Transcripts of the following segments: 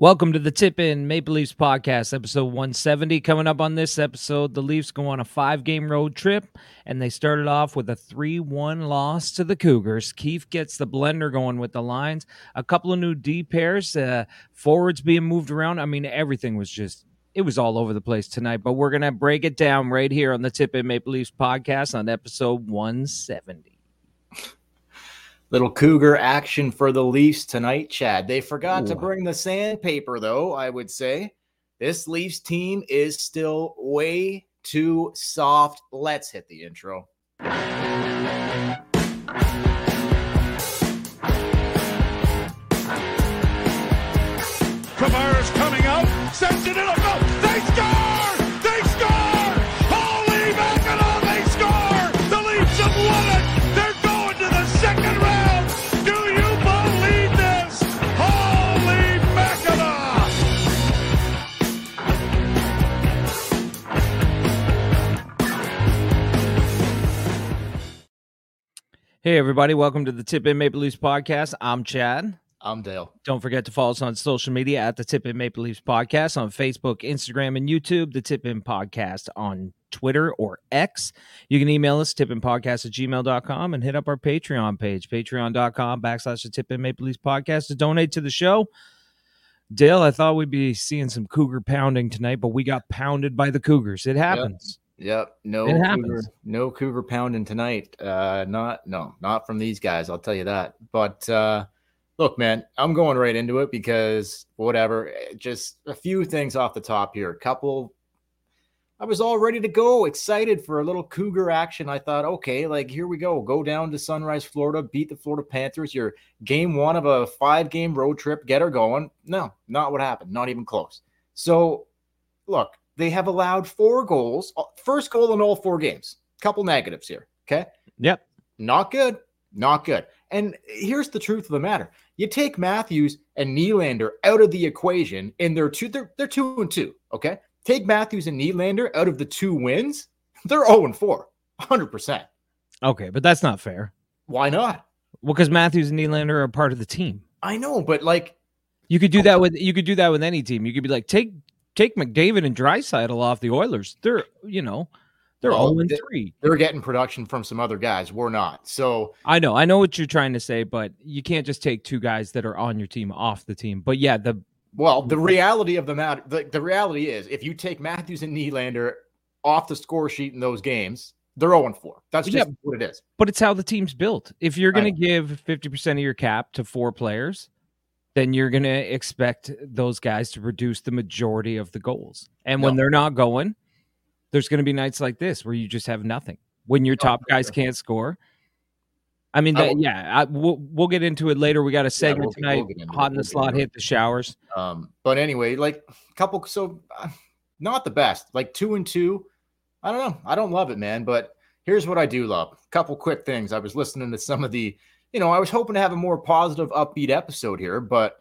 Welcome to the Tip In Maple Leafs podcast, episode 170. Coming up on this episode, the Leafs go on a five game road trip, and they started off with a 3 1 loss to the Cougars. Keefe gets the blender going with the lines, a couple of new D pairs, uh, forwards being moved around. I mean, everything was just. It was all over the place tonight, but we're going to break it down right here on the Tip In Maple Leafs podcast on episode 170. Little Cougar action for the Leafs tonight, Chad. They forgot Ooh. to bring the sandpaper, though, I would say. This Leafs team is still way too soft. Let's hit the intro. Tavares coming out, sends it in a goal. Hey, everybody, welcome to the Tip In Maple Leafs podcast. I'm Chad. I'm Dale. Don't forget to follow us on social media at the Tip In Maple Leafs podcast on Facebook, Instagram, and YouTube. The Tip In podcast on Twitter or X. You can email us tipinpodcast at gmail.com and hit up our Patreon page, patreon.com backslash the Tip In Maple Leafs podcast to donate to the show. Dale, I thought we'd be seeing some Cougar pounding tonight, but we got pounded by the Cougars. It happens. Yep. No Cougar, no Cougar pounding tonight. Uh not no, not from these guys, I'll tell you that. But uh look, man, I'm going right into it because whatever, eh, just a few things off the top here. A couple I was all ready to go, excited for a little Cougar action. I thought, okay, like here we go. Go down to Sunrise, Florida, beat the Florida Panthers. Your game one of a five game road trip, get her going. No, not what happened. Not even close. So, look, they have allowed four goals, uh, first goal in all four games. Couple negatives here. Okay. Yep. Not good. Not good. And here's the truth of the matter. You take Matthews and Nylander out of the equation, and they're two, they're, they're two and two. Okay. Take Matthews and Nylander out of the two wins, they're 0 and 4, 100%. Okay, but that's not fair. Why not? Well, because Matthews and Nylander are part of the team. I know, but like, You could do that with you could do that with any team. You could be like take take McDavid and Draisaitl off the Oilers. They're you know they're Well, all in they- three. they're getting production from some other guys. We're not. So, I know, I know what you're trying to say, but you can't just take two guys that are on your team off the team. But yeah, the Well, the reality of the matter, the, the reality is, if you take Matthews and Nylander off the score sheet in those games, they're 0 4. That's Yeah. just what it is. but it's how the team's built. If you're going to give 50% of your cap to four players, then you're going to expect those guys to produce the majority of the goals. And when they're not going, there's going to be nights like this where you just have nothing. When your No, top guys sure. can't score. I mean, that, will- yeah, I, we'll, we'll get into it later. We got a segment we'll tonight. we'll hot in the slot, hit the showers. Um, but anyway, like a couple, so uh, not the best, like two and two. I don't know. I don't love it, man. But here's what I do love. A couple quick things. I was listening to some of the, you know, I was hoping to have a more positive, upbeat episode here, but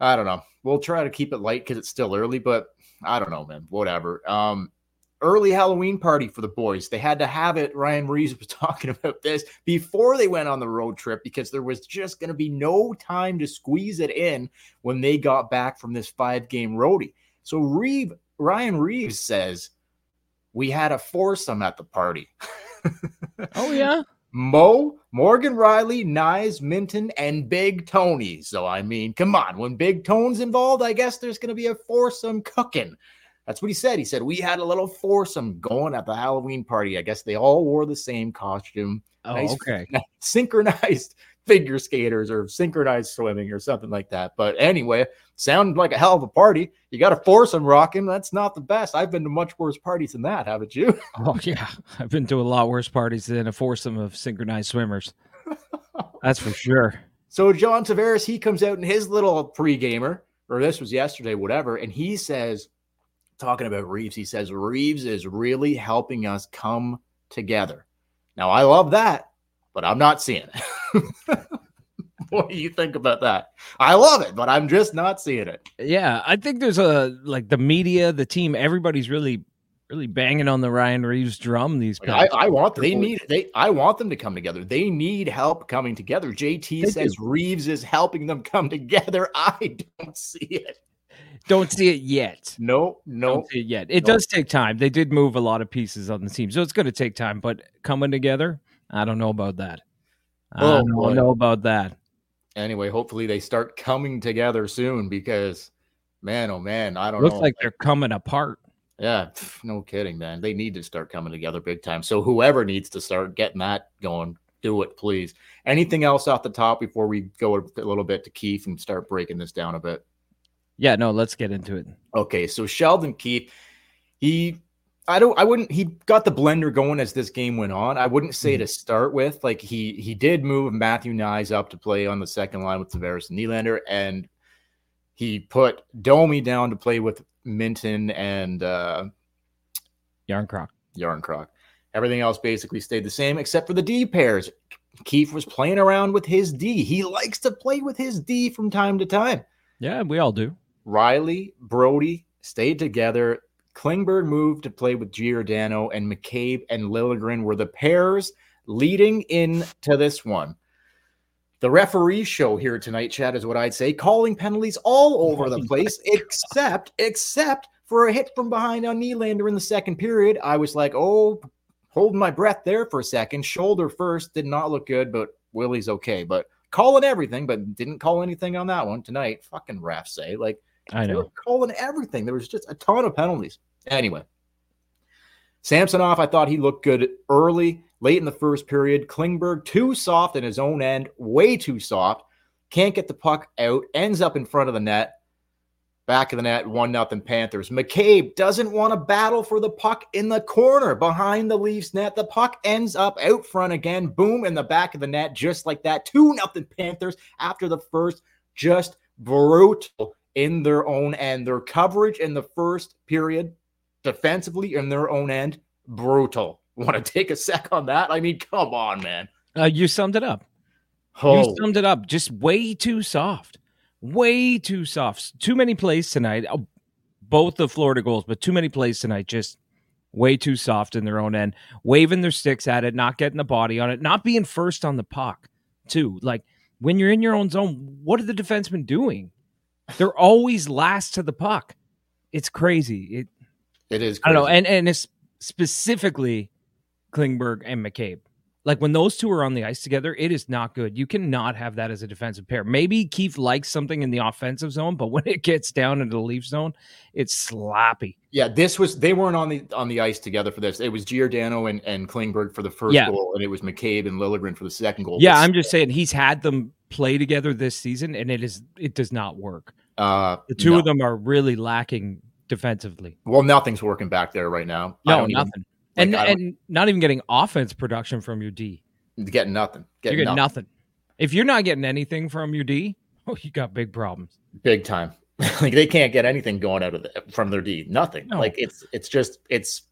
I don't know. We'll try to keep it light because it's still early, but I don't know, man. Whatever. Um, early Halloween party for the boys. They had to have it. Ryan Reaves was talking about this before they went on the road trip because there was just going to be no time to squeeze it in when they got back from this five game roadie. So Reeve, Ryan Reaves says, We had a foursome at the party. Oh, yeah. Mo, Morgan Rielly, Knies, Minten, and Big Tony. So, I mean, come on. When Big Tone's involved, I guess there's going to be a foursome cooking. That's what he said. He said, We had a little foursome going at the Halloween party. I guess they all wore the same costume. Oh, Nice. okay. Synchronized figure skaters or synchronized swimming or something like that. But anyway, sounded like a hell of a party. You got a foursome rocking. That's not the best. I've been to much worse parties than that, haven't you? Oh, yeah. I've been to a lot worse parties than a foursome of synchronized swimmers. That's for sure. So John Tavares, he comes out in his little pre-gamer, or this was yesterday, whatever, and he says, talking about Reaves, he says Reaves is really helping us come together. Now I love that, but I'm not seeing it. what do you think about that? I love it, but I'm just not seeing it. Yeah, I think there's a like the media, the team, everybody's really, really banging on the Ryan Reaves drum. These Like, I, I want they need they I want them to come together. They need help coming together. JT They says Reaves is helping them come together. I don't see it. Don't see it yet. No, no. It yet. It Nope. does take time. They did move a lot of pieces on the team, so it's going to take time. But coming together, I don't know about that. I Oh, don't boy. know about that. Anyway, hopefully they start coming together soon because, man, oh man, I don't Looks know. like they're coming apart. Yeah, no kidding, man. They need to start coming together big time. So whoever needs to start getting that going, do it, please. Anything else off the top before we go a little bit to Keefe and start breaking this down a bit? Yeah, no, let's get into it. Okay, so Sheldon Keefe, he I don't I wouldn't he got the blender going as this game went on. I wouldn't say to start with. Like he he did move Matthew Knies up to play on the second line with Tavares and Nylander, and he put Domi down to play with Minten and uh Jarnkrok. Jarnkrok. Everything else basically stayed the same except for the D pairs. Keefe was playing around with his D. He likes to play with his D from time to time. Yeah, we all do. Rielly, Brodie stayed together. Klingberg moved to play with Giordano, and McCabe and Liljegren were the pairs leading into this one. The referee show here tonight, Chad, is what I'd say, calling penalties all oh over the place, except except for a hit from behind on Nylander in the second period. I was like, oh, holding my breath there for a second. Shoulder first did not look good, but Willie's okay. But calling everything, but didn't call anything on that one tonight. Fucking refs say like I know. calling everything. There was just a ton of penalties. Anyway, Samsonov, I thought he looked good early, late in the first period. Klingberg, too soft in his own end, way too soft. Can't get the puck out, ends up in front of the net. Back of the net, one nothing Panthers. McCabe doesn't want to battle for the puck in the corner behind the Leafs net. The puck ends up out front again. Boom in the back of the net, just like that. Two nothing Panthers after the first. Just brutal in their own end. Their coverage in the first period, defensively in their own end, brutal. Want to take a sec on that? I mean, come on, man. Uh, you summed it up. Oh, You summed it up. Just way too soft. Way too soft. Too many plays tonight. Uh, Both the Florida goals, but too many plays tonight. Just way too soft in their own end. Waving their sticks at it, not getting the body on it, not being first on the puck, too. Like when you're in your own zone, what are the defensemen doing? They're always last to the puck. It's crazy. It, it is. I don't know, and and it's specifically Klingberg and McCabe. Like when those two are on the ice together, it is not good. You cannot have that as a defensive pair. Maybe Keefe likes something in the offensive zone, but when it gets down into the Leaf zone, it's sloppy. Yeah, this was they weren't on the on the ice together for this. It was Giordano and, and Klingberg for the first Yeah. goal, and it was McCabe and Liljegren for the second goal. Yeah, But, I'm just saying he's had them play together this season, and it is it does not work. uh, The two no. of them are really lacking defensively. Well, nothing's working back there right now. I No, don't nothing. and like, don't- and not even getting offense production from your D. getting nothing. Getting You're getting nothing. nothing. If you're not getting anything from your D, oh, you got big problems. big time. like they can't get anything going out of the, from their D. Nothing. No. Like it's it's just it's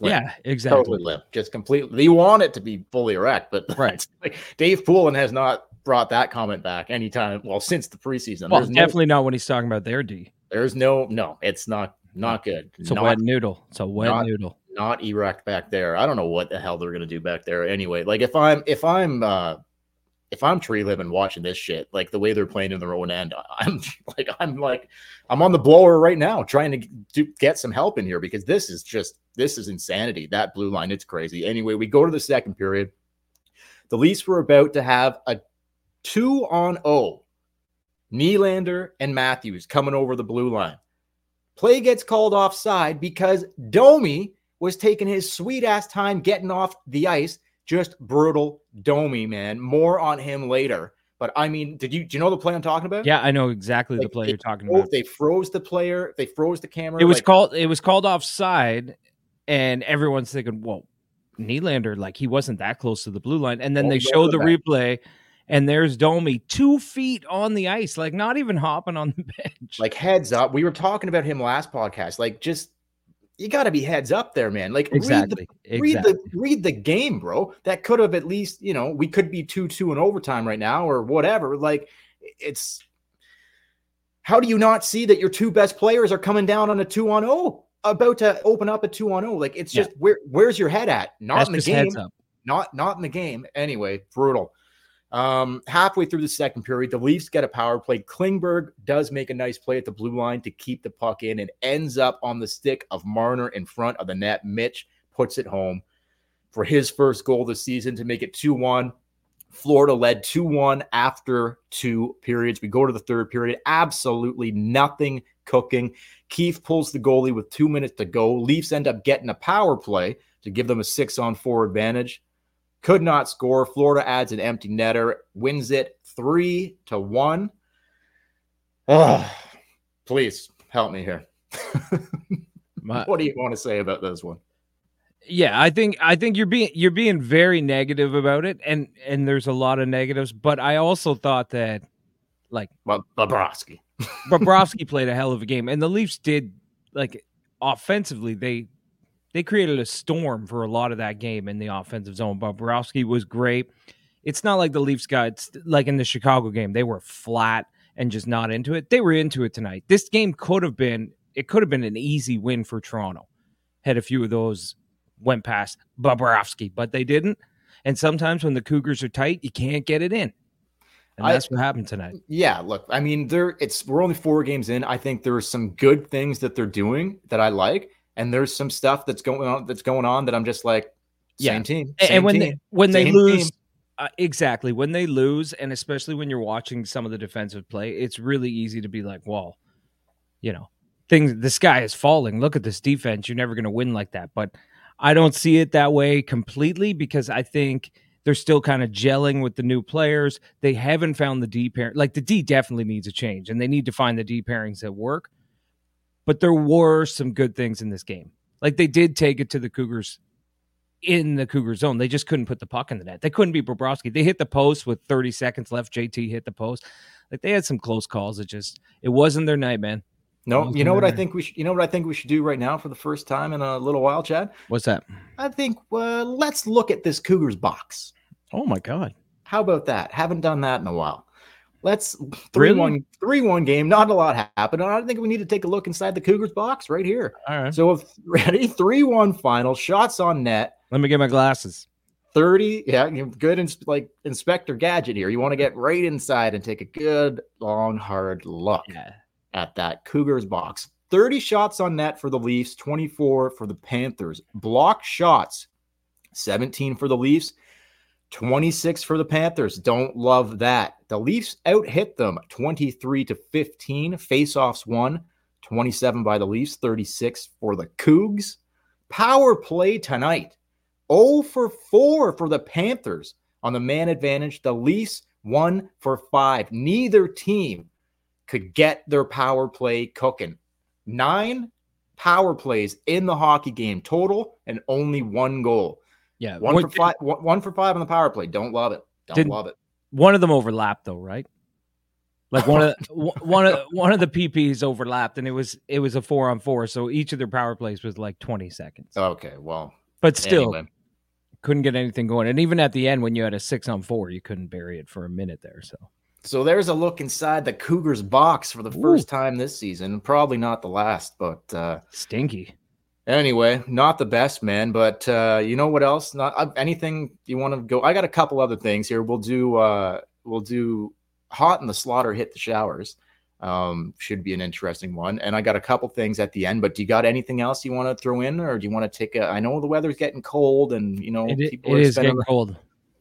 limp. Yeah, exactly. totally limp. Just completely. You want it to be fully erect, but Right. like Dave Poulin has not brought that comment back anytime. Well, since the preseason, Well, there's no, definitely not when he's talking about their D. there's no no. It's not not good. It's a not, wet noodle. It's a wet not- noodle. not erect back there. I don't know what the hell they're gonna do back there. Anyway, like if I'm if I'm uh if I'm Treliving watching this shit, like the way they're playing in their own end, I'm like I'm like I'm on the blower right now trying to do, get some help in here because this is just this is insanity. That blue line, it's crazy. Anyway, we go to the second period. The Leafs were about to have a two on O. Nylander and Matthews coming over the blue line. Play gets called offside because Domi was taking his sweet ass time getting off the ice. Just brutal Domi, man. More on him later. But I mean, did you do you know the play I'm talking about? Yeah, I know exactly the play they you're talking about. they froze the player. They froze the camera. It was like- called. It was called offside, and everyone's thinking, "Well, Nylander, like he wasn't that close to the blue line." And then they show the that- replay, and there's Domi two feet on the ice, like not even hopping on the bench. like heads up. We were talking about him last podcast. Like, just you got to be heads up there, man. Like, exactly, Read the, read the read the game, bro. That could have at least, you know, we could be two two in overtime right now or whatever. Like, it's how do you not see that your two best players are coming down on a two on oh about to open up a two on oh? Like, it's Yeah. just where where's your head at? Not That's in the game. heads up. Not not in the game. Anyway, brutal. Um, halfway through the second period, the Leafs get a power play. Klingberg does make a nice play at the blue line to keep the puck in and ends up on the stick of Marner in front of the net. Mitch puts it home for his first goal this season to make it 2 1. Florida led 2 1 after two periods. We go to the third period. Absolutely nothing cooking. Keefe pulls the goalie with two minutes to go. Leafs end up getting a power play to give them a six on four advantage. Could not score. Florida adds an empty netter, wins it three to one. Oh, please help me here. My- what do you want to say about this one? yeah i think i think you're being you're being very negative about it and and there's a lot of negatives but i also thought that like Well, Bobrovsky. Bobrovsky played a hell of a game and the leafs did like offensively they they created a storm for a lot of that game in the offensive zone Bobrovsky was great it's not like the leafs got like in the chicago game they were flat and just not into it they were into it tonight this game could have been it could have been an easy win for toronto had a few of those went past Bobrovsky, but they didn't. And sometimes when the Cougars are tight, you can't get it in. And I- that's what happened tonight. Yeah, look, I mean, there it's we're only four games in. I think there are some good things that they're doing that I like, and there's some stuff that's going on that's going on that I'm just like, Yeah. same team. And- Same and when team. they, when they lose, uh, exactly when they lose, and especially when you're watching some of the defensive play, it's really easy to be like, well, you know, things the sky is falling. Look at this defense. You're never going to win like that. But I don't see it that way completely because I think they're still kind of gelling with the new players. They haven't found the D pair. Like the D definitely needs a change, and they need to find the D pairings that work. But there were some good things in this game. Like they did take it to the Cougars in the Cougar zone. They just couldn't put the puck in the net. They couldn't beat Bobrovsky. They hit the post with 30 seconds left. JT hit the post. Like they had some close calls. It just it wasn't their night, man. No, you know what I think we should. You know what I think we should do right now for the first time in a little while, Chad. What's that? I think uh, let's look at this Cougars box. Oh my god. How about that? Haven't done that in a while. Let's three Really? one three one game. Not a lot happened. I think we need to take a look inside the Cougars box right here. All right. So if ready, three one final shots on net. Let me get my glasses. 30 yeah good ins- like inspector gadget here you want to get right inside and take a good long hard look Yeah. at that cougars box 30 shots on net for the leafs 24 for the panthers block shots 17 for the leafs 26 for the panthers don't love that the leafs out hit them 23 to 15 face-offs won 27 by the leafs 36 for the cougs power play tonight 0 for 4 for the Panthers on the man advantage. The Leafs 1 for 5. Neither team could get their power play cooking. Nine power plays in the hockey game total and only one goal. Yeah. One One, for five. One, one for five on the power play. Don't love it. Don't love it. one of them overlapped though, right? Like one of one of one of the PPs overlapped, and it was it was a four on four. So each of their power plays was like twenty seconds, Okay, well, but still anyway. couldn't get anything going. And even at the end, when you had a six on four, you couldn't bury it for a minute there. So So there's a look inside the Cougars box for the first time this season. Probably not the last, but uh, stinky. Anyway, not the best, man. But uh, you know what else? Not uh, anything you want to go. I got a couple other things here. We'll do. Uh, we'll do hot in the slaughter. Hit the showers. Um, should be an interesting one. And I got a couple things at the end. But do you got anything else you want to throw in, or do you want to take a? I know the weather's getting cold, and you know It, people it are is spending getting cold.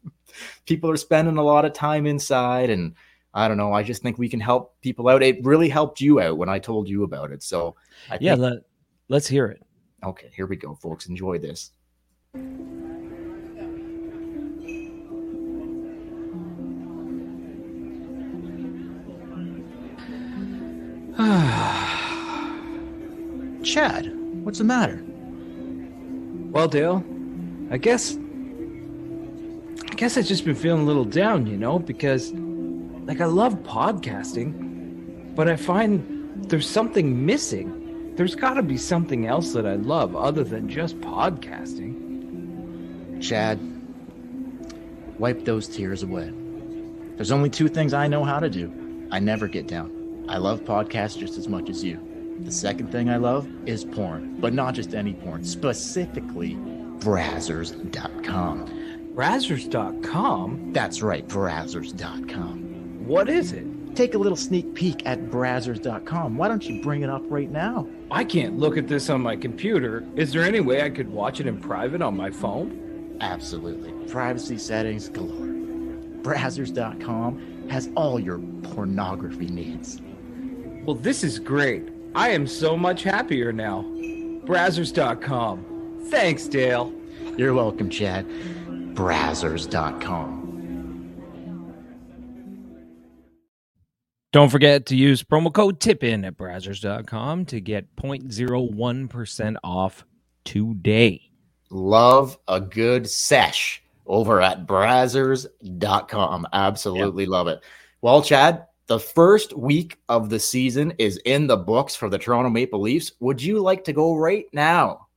people are spending a lot of time inside, and I don't know. I just think we can help people out. It really helped you out when I told you about it. So I Yeah, think let, let's hear it. Okay, here we go, folks. Enjoy this. Chad, what's the matter? Well, Dale, I guess I guess I've just been feeling a little down, you know, because like I love podcasting, but I find there's something missing. There's got to be something else that I love other than just podcasting. Chad, wipe those tears away. There's only two things I know how to do. I never get down. I love podcasts just as much as you. The second thing I love is porn, but not just any porn, specifically Brazzers.com. Brazzers.com? That's right, Brazzers.com. What is it? Take a little sneak peek at Brazzers.com. Why don't you bring it up right now? I can't look at this on my computer. Is there any way I could watch it in private on my phone? Absolutely. Privacy settings galore. Brazzers.com has all your pornography needs. Well, this is great. I am so much happier now. Brazzers.com. Thanks, Dale. You're welcome, Chad. Brazzers.com. Don't forget to use promo code TIPIN at Brazzers.com to get 0.01% off today. Love a good sesh over at Brazzers.com. Absolutely love it. Well, Chad, the first week of the season is in the books for the Toronto Maple Leafs. Would you like to go right now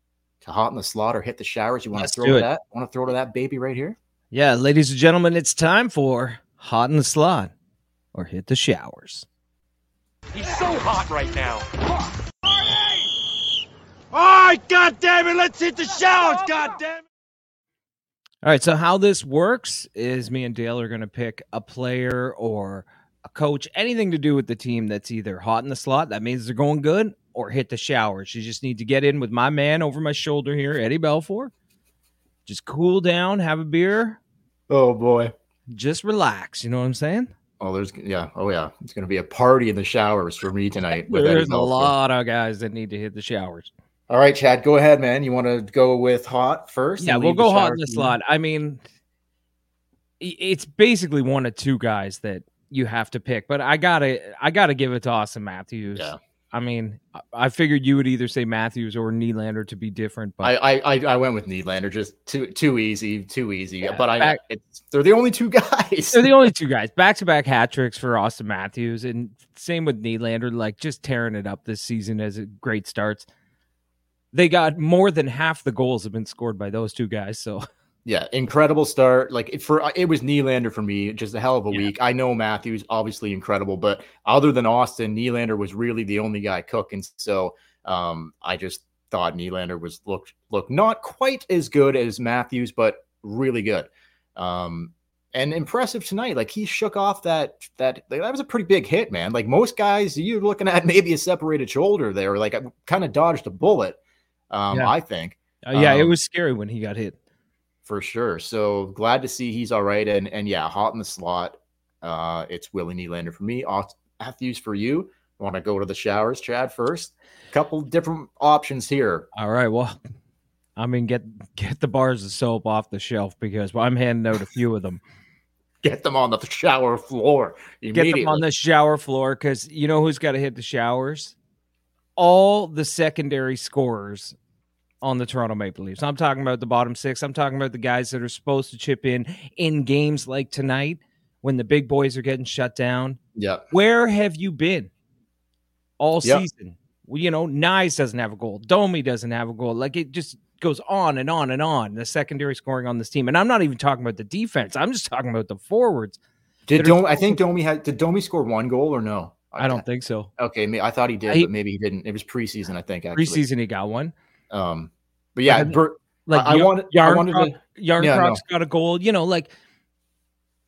to hot in the slaughter, hit the showers? You want Let's to throw to that? Want to throw to that baby right here? Yeah, ladies and gentlemen, it's time for Hot in the Slot or Hit the Showers. He's so hot right now. All right, God damn it, let's hit the showers, God damn it. All right, so how this works is me and Dale are going to pick a player or a coach, anything to do with the team that's either hot in the slot, that means they're going good, or hit the showers. You just need to get in with my man over my shoulder here, Eddie Belfour. Just cool down, have a beer, Oh boy. just relax. You know what I'm saying? Oh, there's yeah. Oh yeah. It's gonna be a party in the showers for me tonight. with There's a lot of guys that need to hit the showers. All right, Chad, go ahead, man. You want to go with hot first? Yeah, we'll go hot in the to slot. I mean, it's basically one of two guys that you have to pick, but I gotta, I gotta give it to Austin Matthews. Yeah. I mean, I- I figured you would either say Matthews or Nylander to be different, but I I I went with Needlander, just too too easy, too easy. Yeah, but I back- it's, they're the only two guys. they're the only two guys. Back to back hat tricks for Austin Matthews, and same with Nylander, like just tearing it up this season as it great starts. They got more than half the goals have been scored by those two guys. So yeah, incredible start. Like it- for it was Nylander for me, just a hell of a Yeah. week. I know Matthews obviously incredible, but other than Austin, Nylander was really the only guy cooking. So um, I just thought Nylander was looked looked not quite as good as Matthews, but really good. Um, and impressive tonight. Like he shook off that that like, that was a pretty big hit, man. Like most guys, you're looking at maybe a separated shoulder there, like I kind of dodged a bullet. Um, Yeah. I think uh, yeah, it Um, was scary when he got hit. For sure. So glad to see he's all right. And and yeah, hot in the slot. Uh, it's Willie Nylander for me. Matthews for you. Want to go to the showers, Chad? First, couple different options here. All right. Well, I mean, get get the bars of soap off the shelf because I'm handing out a few of them. Get them on the shower floor Get them on the shower floor because you know who's got to hit the showers? All the secondary scorers on the Toronto Maple Leafs. I'm talking about the bottom six. I'm talking about the guys that are supposed to chip in in games like tonight when the big boys are getting shut down. yeah, Where have you been all Yep. season? Well, you know, Knies doesn't have a goal. Domi doesn't have a goal. Like it just goes on and on and on. The secondary scoring on this team, and I'm not even talking about the defense. I'm just talking about the forwards. did Domi? I think Domi had. Did Domi score one goal or no? I don't think so. Okay, I thought he did, I- but maybe he didn't. It was preseason, I think. Actually, Preseason, he got one. Um, but yeah, I- Bert, Like I, I Yarn- wanted. I wanted Croc- to. Yarn Yeah, Croc's got a goal. You know, like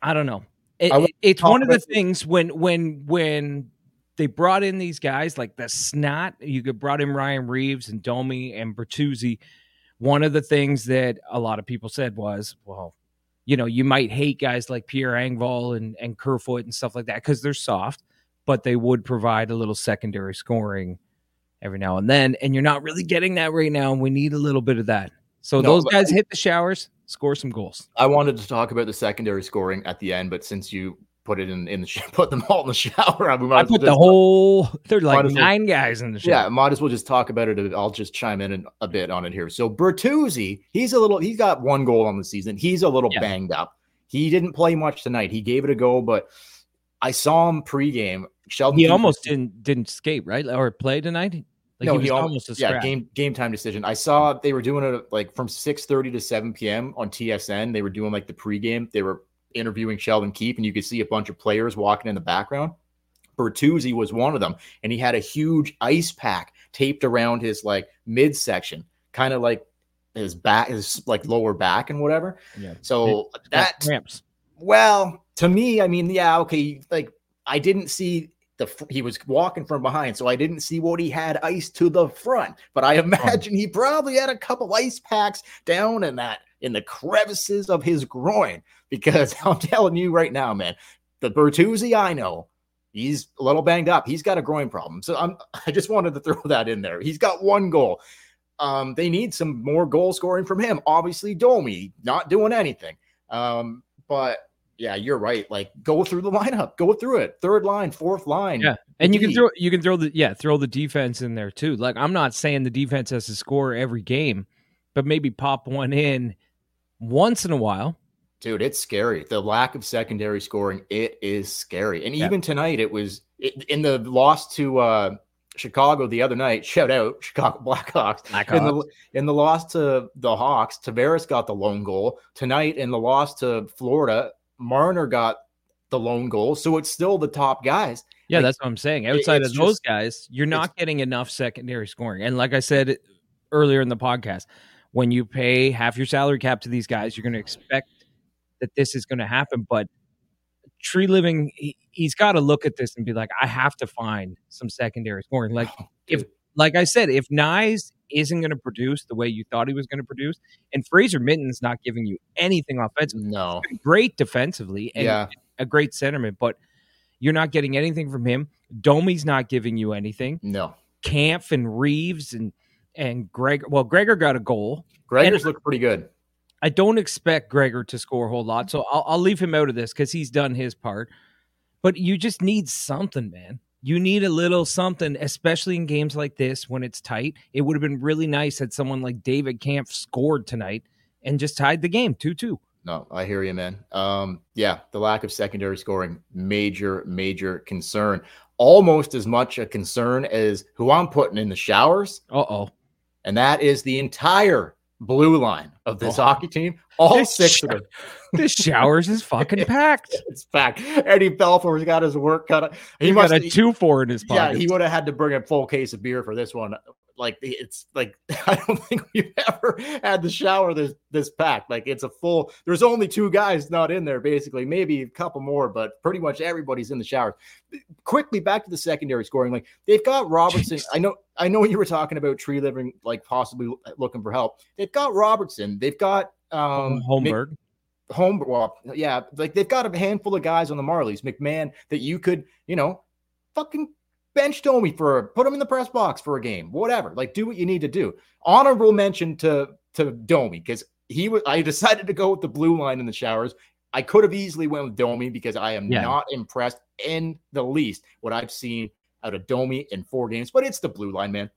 I don't know. It- I it- it's one of the the- things when when when they brought in these guys like the snot. You could brought in Ryan Reaves and Domi and Bertuzzi. One of the things that a lot of people said was, well, you know, you might hate guys like Pierre Engvall and and Kerfoot and stuff like that because they're soft, but they would provide a little secondary scoring every now and then. And you're not really getting that right now. And we need a little bit of that. So No, those guys hit the showers, score some goals. I wanted to talk about the secondary scoring at the end, but since you put it in in the sh- put them all in the shower, I, I put the whole. They're like as well- nine guys in the show. Yeah, might as well just talk about it. I'll just chime in an- a bit on it here. So Bertuzzi, he's a little. He's got one goal on the season. He's a little Yeah. banged up. He didn't play much tonight. He gave it a go, but I saw him pregame. Sheldon he almost didn't didn't skate right or play tonight. Like no, he almost a yeah scrap. game game time decision. I saw they were doing it like from six thirty to seven p.m. on TSN. They were doing like the pregame. They were interviewing Sheldon Keefe, and you could see a bunch of players walking in the background. Bertuzzi was one of them, and he had a huge ice pack taped around his like midsection, kind of like his back, his like lower back and whatever. Yeah. So that cramps. well, to me, I mean, yeah, okay, like I didn't see the he was walking from behind, so I didn't see what he had ice to the front, but I imagine he probably had a couple ice packs down in that in the crevices of his groin because I'm telling you right now, man, the Bertuzzi I know, he's a little banged up. He's got a groin problem. So I'm I just wanted to throw that in there. He's got one goal. Um, they need some more goal scoring from him. Obviously, Domi not doing anything. Um, but yeah, you're right. Like go through the lineup, go through it. Third line, fourth line. Yeah. And you can throw you can throw the yeah, throw the defense in there too. Like I'm not saying the defense has to score every game, but maybe pop one in once in a while. Dude, it's scary. The lack of secondary scoring, it is scary. And Yeah. even tonight, it was it, in the loss to uh Chicago the other night. Shout out Chicago Blackhawks. In the in the loss to the Hawks, Tavares got the lone goal. Tonight in the loss to Florida, Marner got the lone goal. So it's still the top guys. Yeah, Like, that's what I'm saying. Outside of those just- guys, you're not getting enough secondary scoring. And like I said earlier in the podcast, when you pay half your salary cap to these guys, you're going to expect that this is going to happen. But Treliving, he, he's got to look at this and be like, I have to find some secondary scoring. Like oh, if, Dude. Like I said, if Knies isn't going to produce the way you thought he was going to produce, and Fraser Minten's not giving you anything offensively, No. great defensively, and Yeah. a great centerman, but you're not getting anything from him. Domi's not giving you anything. No. Kampf and Reaves and and Greg. Well, Gregor got a goal. Gregor's look pretty good. I don't expect Gregor to score a whole lot, so I'll, I'll leave him out of this because he's done his part. But you just need something, man. You need a little something, especially in games like this when it's tight. It would have been really nice had someone like David Kampf scored tonight and just tied the game 2 2. No, I hear you, man. Um, yeah, the lack of secondary scoring, major, major concern. Almost as much a concern as who I'm putting in the showers, Uh oh. and that is the entire blue line of this Oh. hockey team. All This six of them. The showers is fucking packed. It's packed. Eddie Belfour's got his work cut. out. He He must got a two four in his pocket. Yeah, he would have had to bring a full case of beer for this one. Like it's like I don't think we've ever had the shower this this packed. Like it's a full. There's only two guys not in there, basically, maybe a couple more, but pretty much everybody's in the shower. Quickly back to the secondary scoring. Like they've got Robertson. I know. I know you were talking about Treliving, like possibly looking for help. They've got Robertson. They've got um Holmberg. home well yeah like they've got a handful of guys on the marlies mcmann that you could you know fucking bench Domi for put him in the press box for a game whatever like do what you need to do honorable mention to to Domi because he was i decided to go with the blue line in the showers i could have easily went with Domi because i am Yeah. not impressed in the least what i've seen out of Domi in four games but it's the blue line man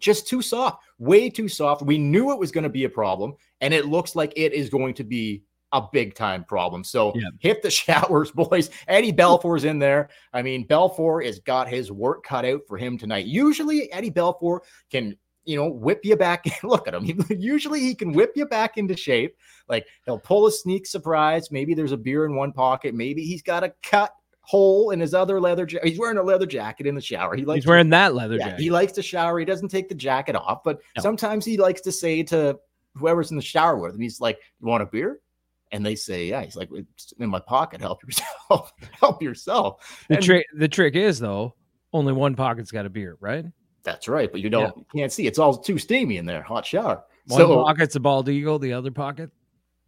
just too soft, way too soft. We knew it was going to be a problem, and it looks like it is going to be a big time problem. So Yeah. hit the showers, boys. Eddie Belfour's in there. I mean, Belfour has got his work cut out for him tonight. Usually, Eddie Belfour can, you know, whip you back. Look at him. He- Usually, he can whip you back into shape. Like he'll pull a sneak surprise. Maybe there's a beer in one pocket. Maybe he's got a cut hole in his other leather. Ja- he's wearing a leather jacket in the shower. He likes He's to- wearing that leather yeah, jacket. he likes to shower. He doesn't take the jacket off, but No. sometimes he likes to say to whoever's in the shower with him, he's like, "You want a beer?" And they say, "Yeah." He's like, "It's in my pocket. Help yourself. Help yourself." the trick the trick is though, only one pocket's got a beer, right? That's right, but you don't you can't see. It's all too steamy in there. Hot shower. One so, pocket's a bald eagle, the other pocket,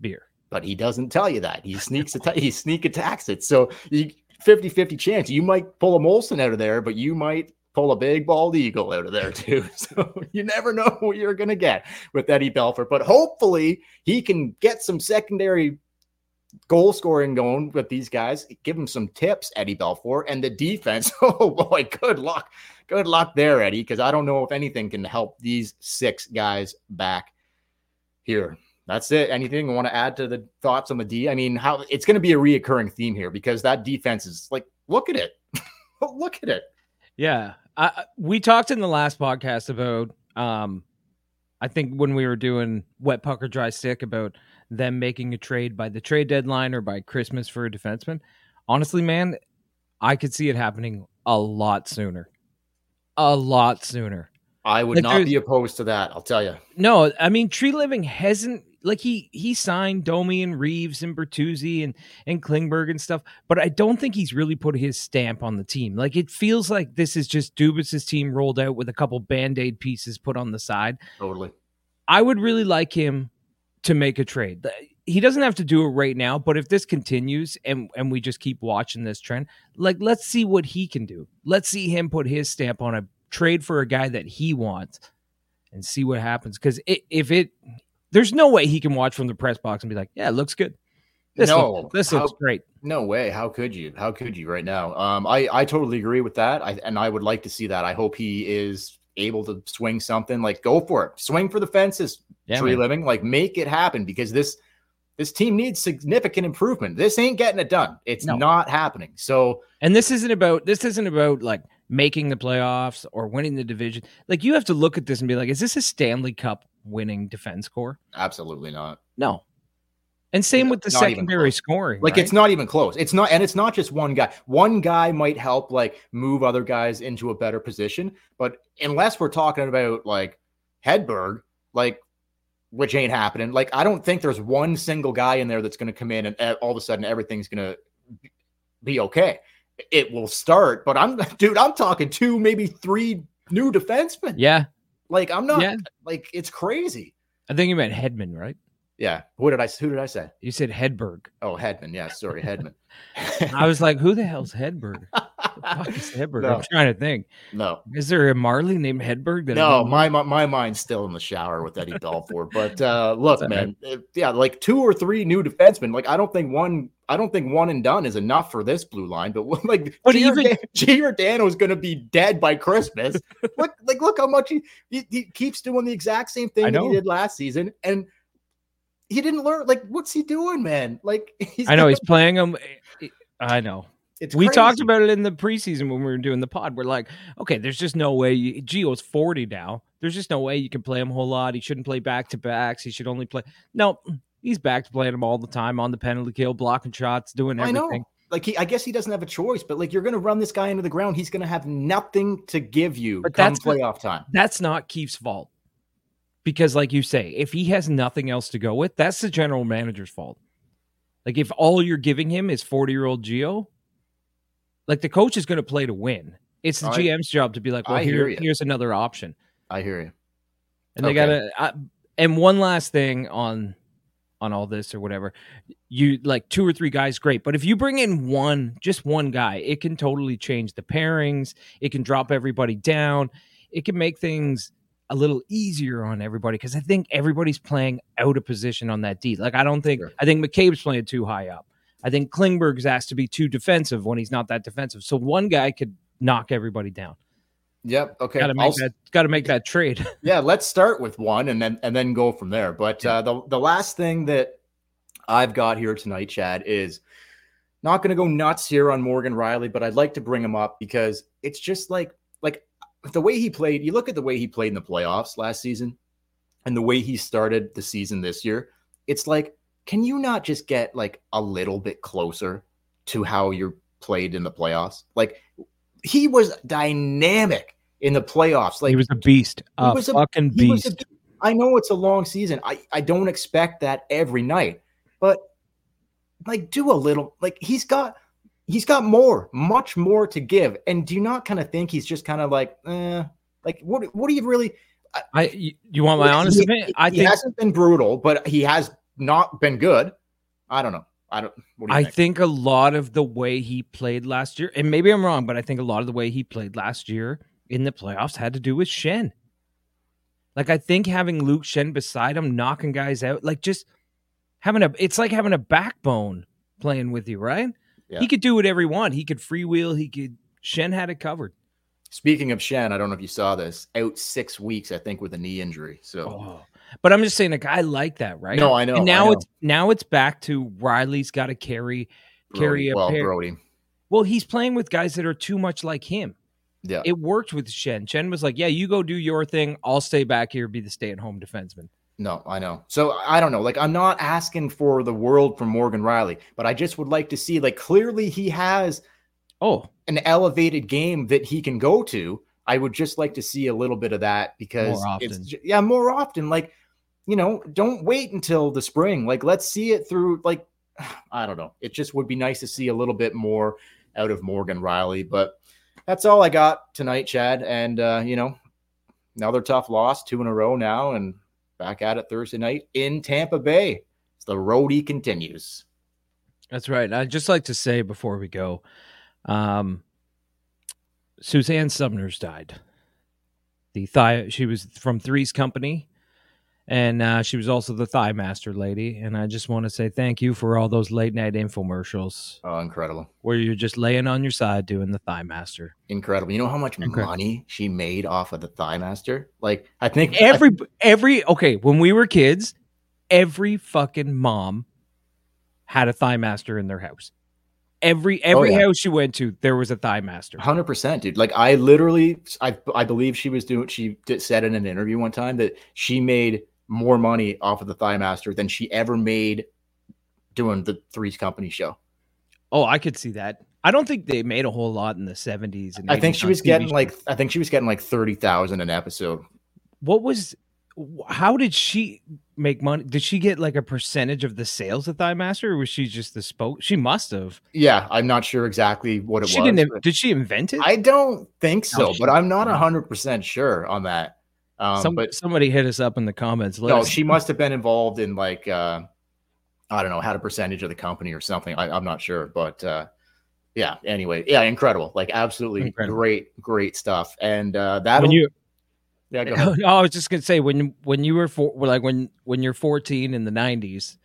beer. but he doesn't tell you that. He sneaks atta- he sneak attacks it. So you 50-50 chance. You might pull a Molson out of there, but you might pull a big bald eagle out of there too. So you never know what you're gonna get with Eddie Belfour. But hopefully he can get some secondary goal scoring going with these guys. Give him some tips, Eddie Belfour, and the defense. Oh boy, good luck. Good luck there, Eddie, because I don't know if anything can help these six guys back here. That's it. Anything you want to add to the thoughts on the D? I mean, how it's going to be a reoccurring theme here because that defense is like, look at it. look at it. Yeah. I, we talked in the last podcast about um I think when we were doing wet puck or dry stick about them making a trade by the trade deadline or by Christmas for a defenseman. Honestly, man, I could see it happening a lot sooner. A lot sooner. I would Like, not be opposed to that. I'll tell you. No, I mean Treliving hasn't like he he signed Domi and Reaves and Bertuzzi and and Klingberg and stuff, but I don't think he's really put his stamp on the team. Like it feels like this is just Dubas's team rolled out with a couple band-aid pieces put on the side. Totally. I would really like him to make a trade. He doesn't have to do it right now, but if this continues and and we just keep watching this trend, like let's see what he can do. Let's see him put his stamp on a trade for a guy that he wants and see what happens. Because if it, there's no way he can watch from the press box and be like, "Yeah, it looks good. This No, looks, this how- looks great." No way. How could you? How could you right now? Um, I I totally agree with that. I and I would like to see that. I hope he is able to swing something. Like go for it. Swing for the fences. Yeah, tree man. living. Like make it happen because this this team needs significant improvement. This ain't getting it done. It's No. not happening. So And this isn't about this isn't about like making the playoffs or winning the division. Like you have to look at this and be like, is this a Stanley Cup winning defense core? absolutely not. No. And same with the secondary scoring. Like right? it's not even close. It's not, and it's not just one guy. One guy might help like move other guys into a better position, but unless we're talking about like Hedberg, like which ain't happening. Like I don't think there's one single guy in there that's going to come in and uh, all of a sudden everything's going to be okay. It will start, but I'm dude. I'm talking two, maybe three new defensemen. yeah, Like I'm not yeah. like it's crazy. I think you meant Hedman, right? Yeah. Who did I? Who did I say? You said Hedberg. Oh, Hedman. Yeah. Sorry, Hedman. I was like, who the hell's Hedberg? the fuck is Hedberg? No. I'm trying to think. no. Is there a Marley named Hedberg? That No, my, my my mind's still in the shower with Eddie Belfour. But uh look, man, uh, yeah, like two or three new defensemen. Like I don't think one, I don't think one and done is enough for this blue line. But like, But Giordan- even- Giordano is going to be dead by Christmas. look, like look how much he, he he keeps doing the exact same thing that he did last season, and he didn't learn. Like, what's he doing, man? Like, he's I know got- he's playing them. I know. It's we talked about it in the preseason when we were doing the pod. We're like, okay, there's just no way. You, Gio's 40 now. There's just no way you can play him a whole lot. He shouldn't play back to backs. He should only play. No, he's back to playing him all the time on the penalty kill, blocking shots, doing I everything. know. Like he, I guess he doesn't have a choice, but like you're going to run this guy into the ground, he's going to have nothing to give you But come that's playoff time. That's not Keefe's fault. Because, like you say, if he has nothing else to go with, that's the general manager's fault. Like, if all you're giving him is 40 year old Gio, like the coach is going to play to win. It's the I- GM's job to be like, well, I here, here's another option. I hear you. and they gotta I, and one last thing on on all this or whatever you like two or three guys great but if you bring in one just one guy it can totally change the pairings it can drop everybody down it can make things a little easier on everybody because i think everybody's playing out of position on that d like i don't think Sure. i think mccabe's playing too high up i think klingberg's asked to be too defensive when he's not that defensive. So one guy could knock everybody down. Yep. Okay. gotta I'll make that gotta make that trade. Yeah let's start with one and then and then go from there. But uh the, the last thing that i've got here tonight chad is not going to go nuts here on morgan rielly but i'd like to bring him up because it's just like like the way he played you look at the way he played in the playoffs last season and the way he started the season this year it's like can you not just get like a little bit closer to how you're played in the playoffs like he was dynamic in the playoffs like he was a beast a was a- fucking beast a- I know it's a long season. I, I don't expect that every night, but like do a little like he's got he's got more, much more to give. And do you not kind of think he's just kind of like, eh, like what what do you really I you, you want my honest he, opinion? I he think hasn't been brutal, but he has not been good. I don't know. I don't what do you I think? think a lot of the way he played last year, and maybe I'm wrong, but I think a lot of the way he played last year in the playoffs had to do with Schenn. Like I think having Luke Schenn beside him, knocking guys out, like just having a it's like having a backbone playing with you, right? Yeah. He could do whatever he want. He could freewheel. He could. Schenn had it covered. Speaking of Schenn, I don't know if you saw this, out six weeks, I think, with a knee injury. So Oh. But I'm just saying, a guy like that, right? No, I know, And I now know. it's now it's back to Rielly's got to carry carry Brodie, a well, pair. Brodie. Well, he's playing with guys that are too much like him. Yeah. It worked with Schenn. Schenn was like, "Yeah, you go do your thing. I'll stay back here, be the stay-at-home defenseman." No, I know. So I don't know. Like, I'm not asking for the world from Morgan Rielly, but I just would like to see, like, clearly he has Oh, an elevated game that he can go to. I would just like to see a little bit of that because More often. yeah, more often. Like, you know, don't wait until the spring. Like, let's see it through. Like, I don't know. It just would be nice to see a little bit more out of Morgan Rielly. But that's all I got tonight, Chad. And uh, you know, another tough loss, two in a row now, and back at it Thursday night in Tampa Bay. The roadie continues. That's right. I'd just like to say before we go, um, Suzanne Somers died. The thigh, she was from Three's Company, and uh, she was also the Thigh Master lady. And I just want to say thank you for all those late night infomercials Oh, incredible. where you're just laying on your side doing the Thigh Master. Incredible. You know how much Incredible. money she made off of the Thigh Master? Like, I think Every every okay, when we were kids, every fucking mom had a Thigh Master in their house. Every every Oh, yeah. house you went to, there was a Thigh Master. Hundred percent, dude. Like I literally, I I believe she was doing. She did, said in an interview one time that she made more money off of the Thigh Master than she ever made doing the Three's Company show. Oh, I could see that. I don't think they made a whole lot in the 70s. And I think she was TV getting shows. like, I think she was getting like thirty thousand an episode. what was, how did she make money? Did she get like a percentage of the sales of Thigh Master or was she just the spoke? She must have. Yeah, I'm not sure exactly what it She was. didn't, did she invent it? I don't think so, No, but I'm not hundred percent sure on that. Um, Some, but somebody hit us up in the comments. Let no, us- she must have been involved in like uh I don't know, had a percentage of the company or something. I, I'm not sure, but uh yeah. Anyway, yeah, incredible, like absolutely Incredible. great, great stuff. And uh that when you, yeah, go ahead. no, I was just gonna say when when you were for like when when you're 14 in the 90s,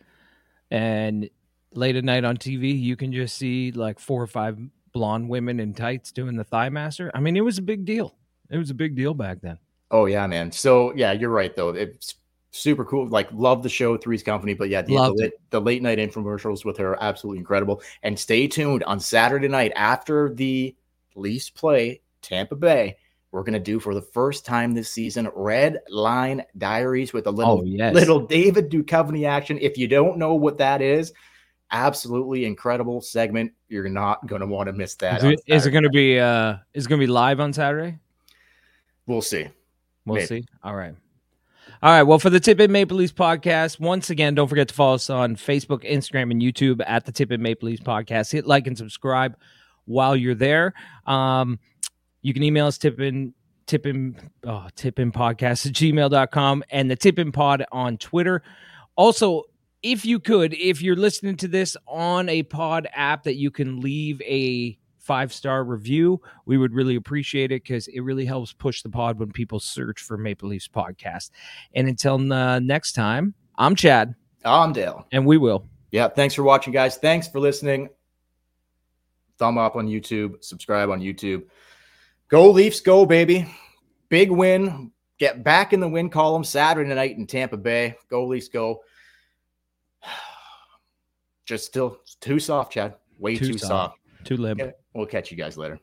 and late at night on TV, you can just see like four or five blonde women in tights doing the Thigh Master. I mean, it was a big deal. It was a big deal back then. Oh yeah, man. So yeah, you're right though. It's super cool. Like love the show Three's Company, but yeah, the, the, late, the late night infomercials with her are absolutely incredible. And stay tuned on Saturday night after the Leafs play Tampa Bay. We're gonna do for the first time this season Red Line Diaries with a little Oh, yes. little David Duchovny action. If you don't know what that is, absolutely incredible segment. You're not gonna want to miss that. Is it, is it to be uh is it going to be live on Saturday? We'll see. We'll Maybe. see. All right. All right. Well, for the Tip In Maple Leafs podcast, once again, don't forget to follow us on Facebook, Instagram, and YouTube at the Tip In Maple Leafs podcast. Hit like and subscribe while you're there. Um, you can email us tippin tippin oh, tippin podcast at gmail.com and the tippin pod on Twitter. Also, if you could, if you're listening to this on a pod app that you can leave a five star review, we would really appreciate it because it really helps push the pod when people search for Maple Leafs podcast. And until uh, next time, I'm Chad, I'm Dale. and we will. Yeah, thanks for watching, guys. Thanks for listening. Thumb up on YouTube, subscribe on YouTube. Go Leafs, go, baby. Big win. Get back in the win column Saturday night in Tampa Bay. Go Leafs, go. Just still too soft, Chad. Way Too too, soft. soft. Too limp. Okay. We'll catch you guys later.